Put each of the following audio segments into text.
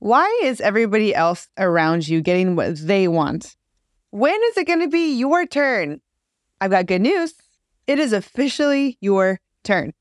Why is everybody else around you getting what they want? When is it going to be your turn? I've got good news. It is officially your turn.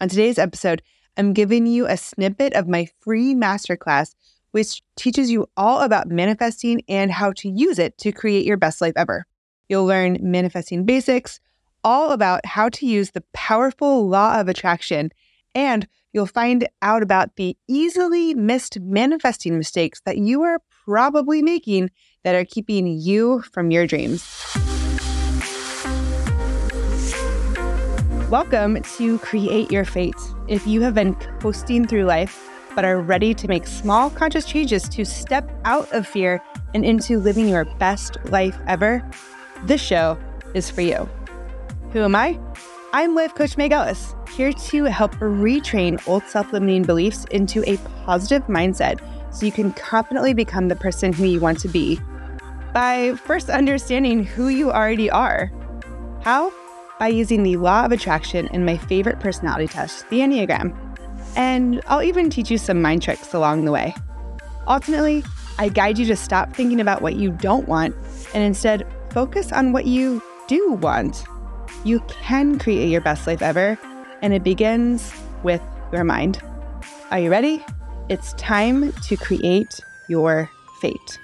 On today's episode, I'm giving you a snippet of my free masterclass, which teaches you all about manifesting and how to use it to create your best life ever. You'll learn manifesting basics, all about how to use the powerful law of attraction and you'll find out about the easily missed manifesting mistakes that you are probably making that are keeping you from your dreams. Welcome to Create Your Fate. If you have been coasting through life but are ready to make small conscious changes to step out of fear and into living your best life ever, this show is for you. Who am I? I'm life coach Meg Ellis, here to help retrain old self limiting beliefs into a positive mindset so you can confidently become the person who you want to be by first understanding who you already are. How? By using the law of attraction and my favorite personality test, the Enneagram. And I'll even teach you some mind tricks along the way. Ultimately, I guide you to stop thinking about what you don't want and instead focus on what you do want you can create your best life ever, and it begins with your mind. Are you ready? It's time to create your fate.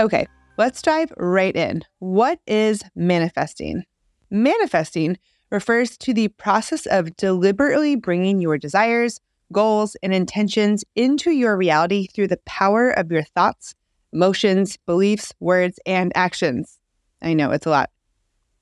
Okay, let's dive right in. What is manifesting? Manifesting refers to the process of deliberately bringing your desires, goals, and intentions into your reality through the power of your thoughts, emotions, beliefs, words, and actions. I know it's a lot.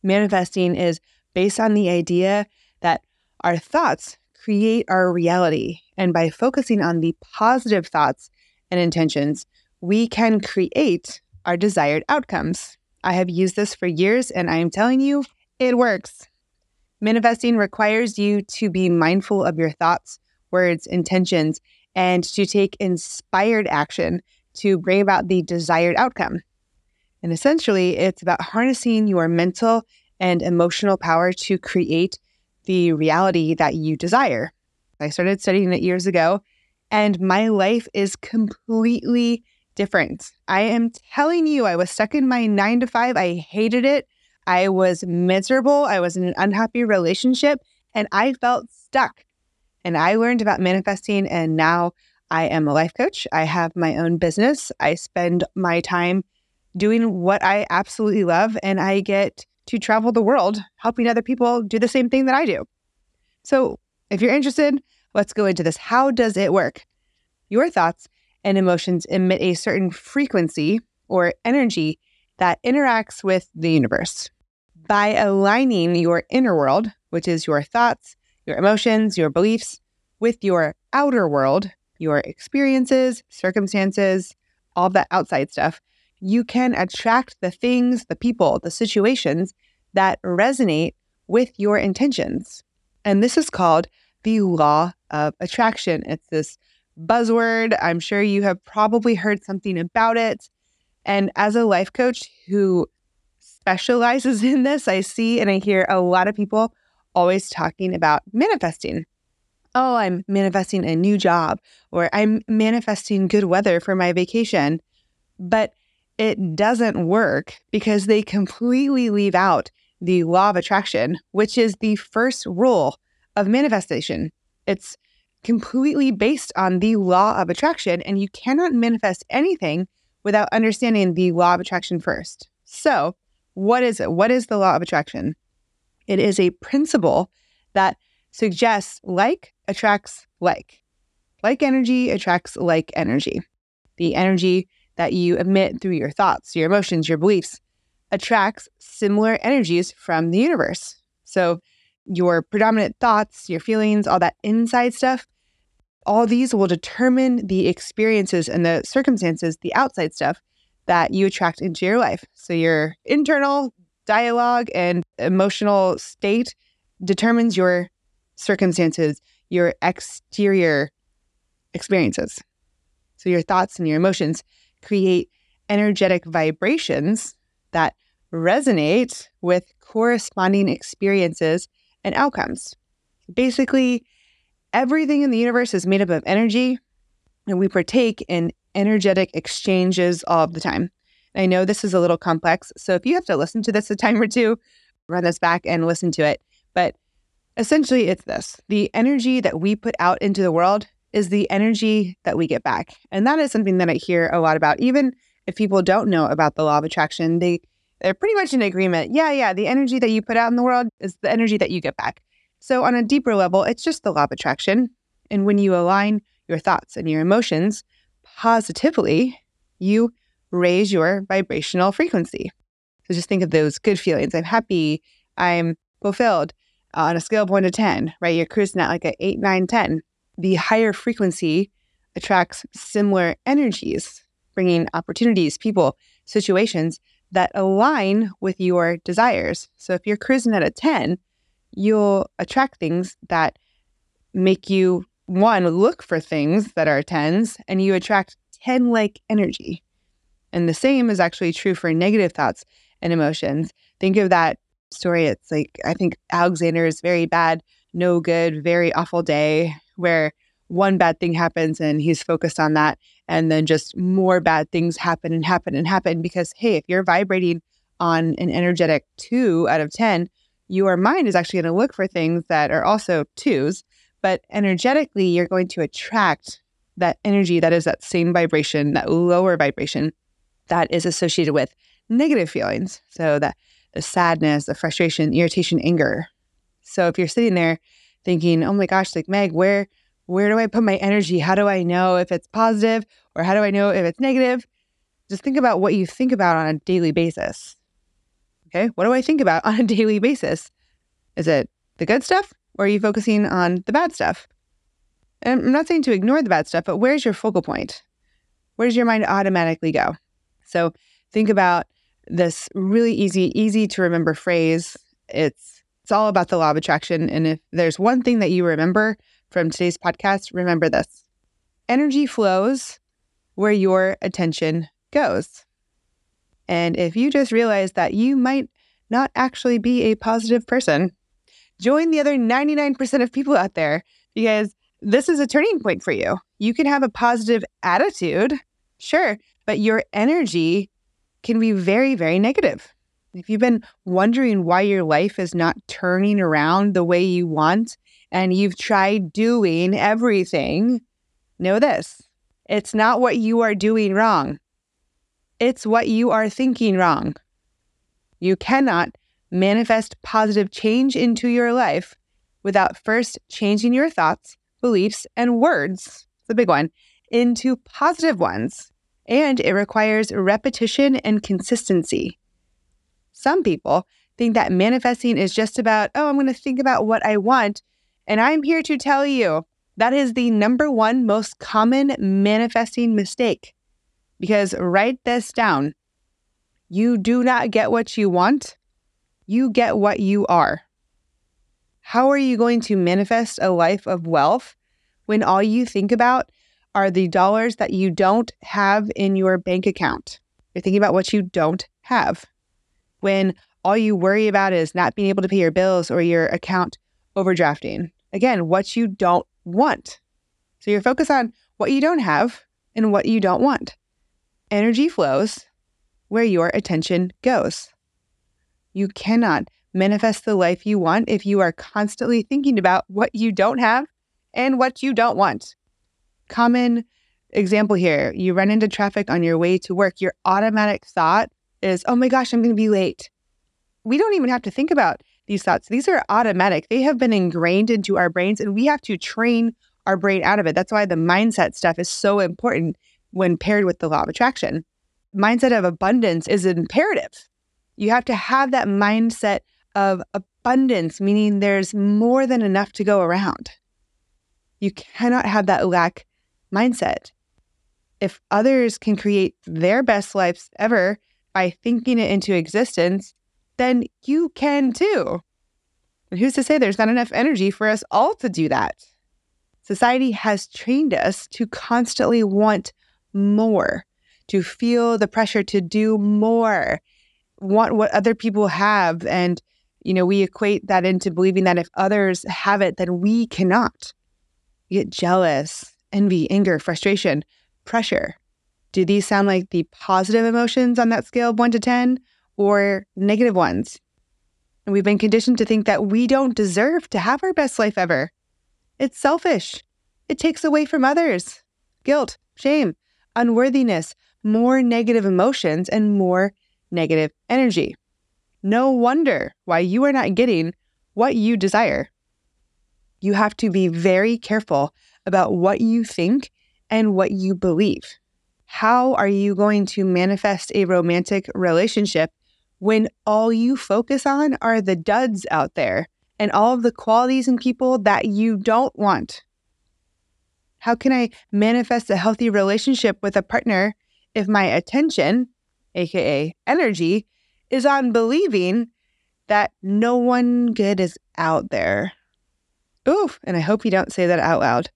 Manifesting is based on the idea that our thoughts create our reality. And by focusing on the positive thoughts and intentions, we can create our desired outcomes. I have used this for years and I am telling you, it works. Manifesting requires you to be mindful of your thoughts, words, intentions, and to take inspired action to bring about the desired outcome. And essentially, it's about harnessing your mental and emotional power to create the reality that you desire. I started studying it years ago, and my life is completely different. I am telling you, I was stuck in my nine to five. I hated it. I was miserable. I was in an unhappy relationship, and I felt stuck. And I learned about manifesting, and now I am a life coach. I have my own business. I spend my time doing what I absolutely love, and I get to travel the world helping other people do the same thing that I do. So, if you're interested, let's go into this. How does it work? Your thoughts and emotions emit a certain frequency or energy that interacts with the universe. By aligning your inner world, which is your thoughts, your emotions, your beliefs, with your outer world, your experiences, circumstances, all that outside stuff, you can attract the things, the people, the situations that resonate with your intentions. And this is called the law of attraction. It's this buzzword. I'm sure you have probably heard something about it. And as a life coach who specializes in this, I see and I hear a lot of people always talking about manifesting. Oh, I'm manifesting a new job, or I'm manifesting good weather for my vacation. But it doesn't work because they completely leave out the law of attraction, which is the first rule of manifestation. It's completely based on the law of attraction, and you cannot manifest anything without understanding the law of attraction first. So, what is it? What is the law of attraction? It is a principle that suggests like attracts like. Like energy attracts like energy. The energy that you emit through your thoughts, your emotions, your beliefs attracts similar energies from the universe. So, your predominant thoughts, your feelings, all that inside stuff, all these will determine the experiences and the circumstances, the outside stuff that you attract into your life. So, your internal dialogue and emotional state determines your circumstances, your exterior experiences. So, your thoughts and your emotions create energetic vibrations that resonate with corresponding experiences and outcomes. Basically, everything in the universe is made up of energy, and we partake in energetic exchanges all the time. I know this is a little complex, so if you have to listen to this a time or two, run this back and listen to it. But essentially, it's this the energy that we put out into the world is the energy that we get back. And that is something that I hear a lot about. Even if people don't know about the law of attraction, they they're pretty much in agreement. Yeah, yeah, the energy that you put out in the world is the energy that you get back. So on a deeper level, it's just the law of attraction. And when you align your thoughts and your emotions positively, you raise your vibrational frequency. So just think of those good feelings. I'm happy. I'm fulfilled uh, on a scale of one to 10, right? You're cruising at like an eight, nine, 10. The higher frequency attracts similar energies, bringing opportunities, people, situations that align with your desires. So if you're cruising at a 10, you'll attract things that make you one look for things that are 10s and you attract 10 like energy. And the same is actually true for negative thoughts and emotions. Think of that story. It's like, I think Alexander is very bad, no good, very awful day where one bad thing happens and he's focused on that. And then just more bad things happen and happen and happen because, hey, if you're vibrating on an energetic two out of 10, your mind is actually going to look for things that are also twos. But energetically, you're going to attract that energy that is that same vibration, that lower vibration that is associated with negative feelings. So that the sadness, the frustration, irritation, anger. So if you're sitting there thinking, "Oh my gosh, like Meg, where where do I put my energy? How do I know if it's positive or how do I know if it's negative?" Just think about what you think about on a daily basis. Okay? What do I think about on a daily basis? Is it the good stuff or are you focusing on the bad stuff? And I'm not saying to ignore the bad stuff, but where's your focal point? Where does your mind automatically go? So think about this really easy, easy to remember phrase. It's it's all about the law of attraction. And if there's one thing that you remember from today's podcast, remember this. Energy flows where your attention goes. And if you just realize that you might not actually be a positive person, join the other 99% of people out there because this is a turning point for you. You can have a positive attitude, sure, but your energy can be very, very negative. If you've been wondering why your life is not turning around the way you want and you've tried doing everything, know this it's not what you are doing wrong, it's what you are thinking wrong. You cannot manifest positive change into your life without first changing your thoughts, beliefs, and words, the big one, into positive ones and it requires repetition and consistency. Some people think that manifesting is just about, oh, I'm going to think about what I want. And I'm here to tell you that is the number one most common manifesting mistake. Because write this down you do not get what you want, you get what you are. How are you going to manifest a life of wealth when all you think about are the dollars that you don't have in your bank account. You're thinking about what you don't have. When all you worry about is not being able to pay your bills or your account overdrafting. Again, what you don't want. So you're focused on what you don't have and what you don't want. Energy flows where your attention goes. You cannot manifest the life you want if you are constantly thinking about what you don't have and what you don't want common example here you run into traffic on your way to work, your automatic thought is, oh my gosh, I'm going to be late. We don't even have to think about these thoughts. These are automatic. They have been ingrained into our brains, and we have to train our brain out of it. That's why the mindset stuff is so important when paired with the law of attraction. Mindset of abundance is imperative. You have to have that mindset of abundance, meaning there's more than enough to go around. You cannot have that lack mindset. If others can create their best lives ever by thinking it into existence, then you can too. And who's to say there's not enough energy for us all to do that? Society has trained us to constantly want more, to feel the pressure to do more, want what other people have. And, you know, we equate that into believing that if others have it, then we cannot. Get jealous, envy, anger, frustration, pressure. Do these sound like the positive emotions on that scale of one to 10 or negative ones? And we've been conditioned to think that we don't deserve to have our best life ever. It's selfish. It takes away from others. Guilt, shame, unworthiness, more negative emotions, and more negative energy. No wonder why you are not getting what you desire. You have to be very careful about what you think and what you believe. How are you going to manifest a romantic relationship when all you focus on are the duds out there and all of the qualities in people that you don't want? How can I manifest a healthy relationship with a partner if my attention, AKA energy, is on believing that no one good is out there? Oof, and I hope you don't say that out loud.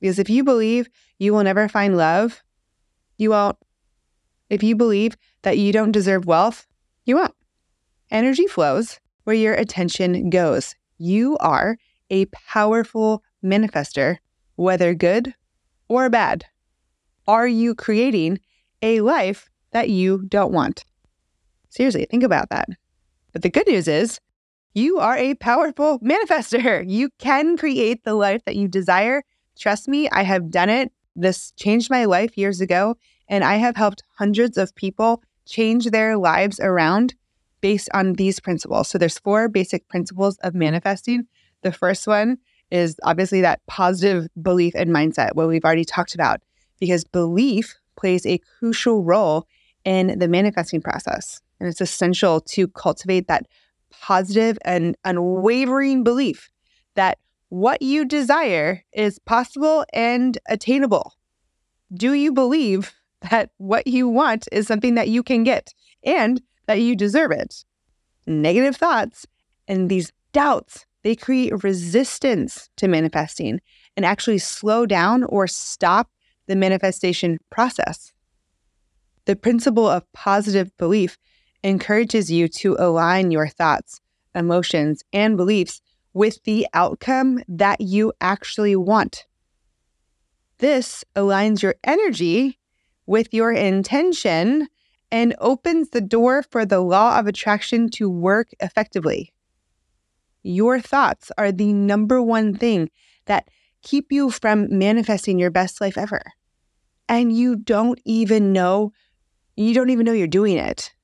Because if you believe you will never find love, you won't. If you believe that you don't deserve wealth, you won't. Energy flows where your attention goes. You are a powerful manifester, whether good or bad. Are you creating a life that you don't want? Seriously, think about that. But the good news is you are a powerful manifester. You can create the life that you desire. Trust me, I have done it. This changed my life years ago, and I have helped hundreds of people change their lives around based on these principles. So there's four basic principles of manifesting. The first one is obviously that positive belief and mindset, what we've already talked about, because belief plays a crucial role in the manifesting process. And it's essential to cultivate that positive and unwavering belief that what you desire is possible and attainable. Do you believe that what you want is something that you can get and that you deserve it? Negative thoughts and these doubts, they create resistance to manifesting and actually slow down or stop the manifestation process. The principle of positive belief encourages you to align your thoughts, emotions, and beliefs with the outcome that you actually want. This aligns your energy with your intention and opens the door for the law of attraction to work effectively. Your thoughts are the number one thing that keep you from manifesting your best life ever. And you don't even know you don't even know you're doing it.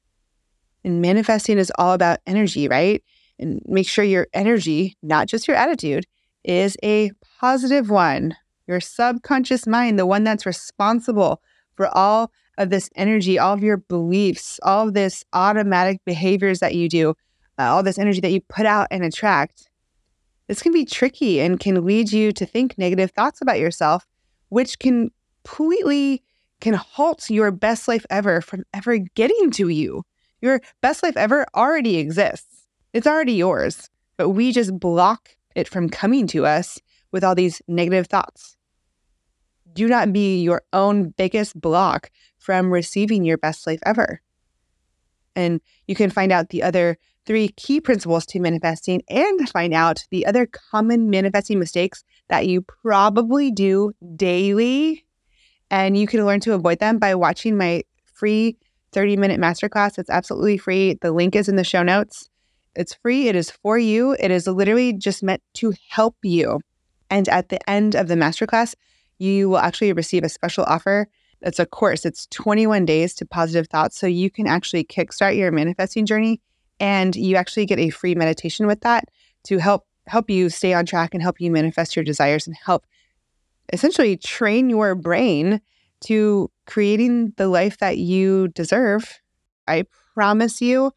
And manifesting is all about energy, right? And make sure your energy, not just your attitude, is a positive one. Your subconscious mind, the one that's responsible for all of this energy, all of your beliefs, all of this automatic behaviors that you do, uh, all this energy that you put out and attract. This can be tricky and can lead you to think negative thoughts about yourself, which can completely can halt your best life ever from ever getting to you. Your best life ever already exists, it's already yours, but we just block it from coming to us with all these negative thoughts. Do not be your own biggest block from receiving your best life ever. And you can find out the other three key principles to manifesting and find out the other common manifesting mistakes that you probably do daily. And you can learn to avoid them by watching my free 30 minute masterclass. It's absolutely free. The link is in the show notes. It's free. It is for you. It is literally just meant to help you. And at the end of the masterclass, you will actually receive a special offer. It's a course. It's 21 days to positive thoughts. So you can actually kickstart your manifesting journey and you actually get a free meditation with that to help help you stay on track and help you manifest your desires and help essentially train your brain to creating the life that you deserve. I promise you,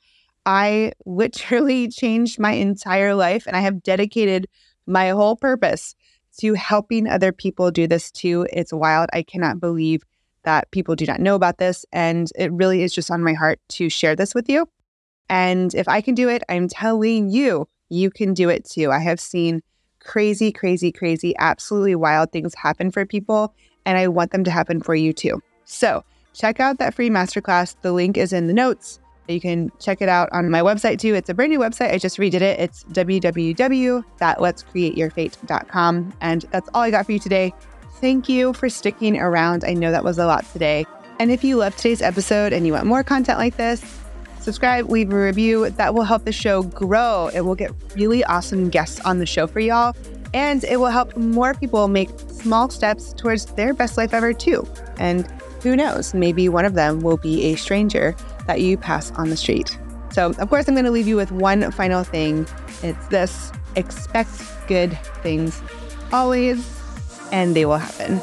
I literally changed my entire life and I have dedicated my whole purpose to helping other people do this too. It's wild. I cannot believe that people do not know about this. And it really is just on my heart to share this with you. And if I can do it, I'm telling you, you can do it too. I have seen crazy, crazy, crazy, absolutely wild things happen for people and I want them to happen for you too. So check out that free masterclass. The link is in the notes. You can check it out on my website too. It's a brand new website. I just redid it. It's www.letscreateyourfate.com. And that's all I got for you today. Thank you for sticking around. I know that was a lot today. And if you loved today's episode and you want more content like this, subscribe, leave a review. That will help the show grow. It will get really awesome guests on the show for y'all. And it will help more people make small steps towards their best life ever, too. And who knows, maybe one of them will be a stranger that you pass on the street. So, of course, I'm going to leave you with one final thing. It's this expect good things always, and they will happen.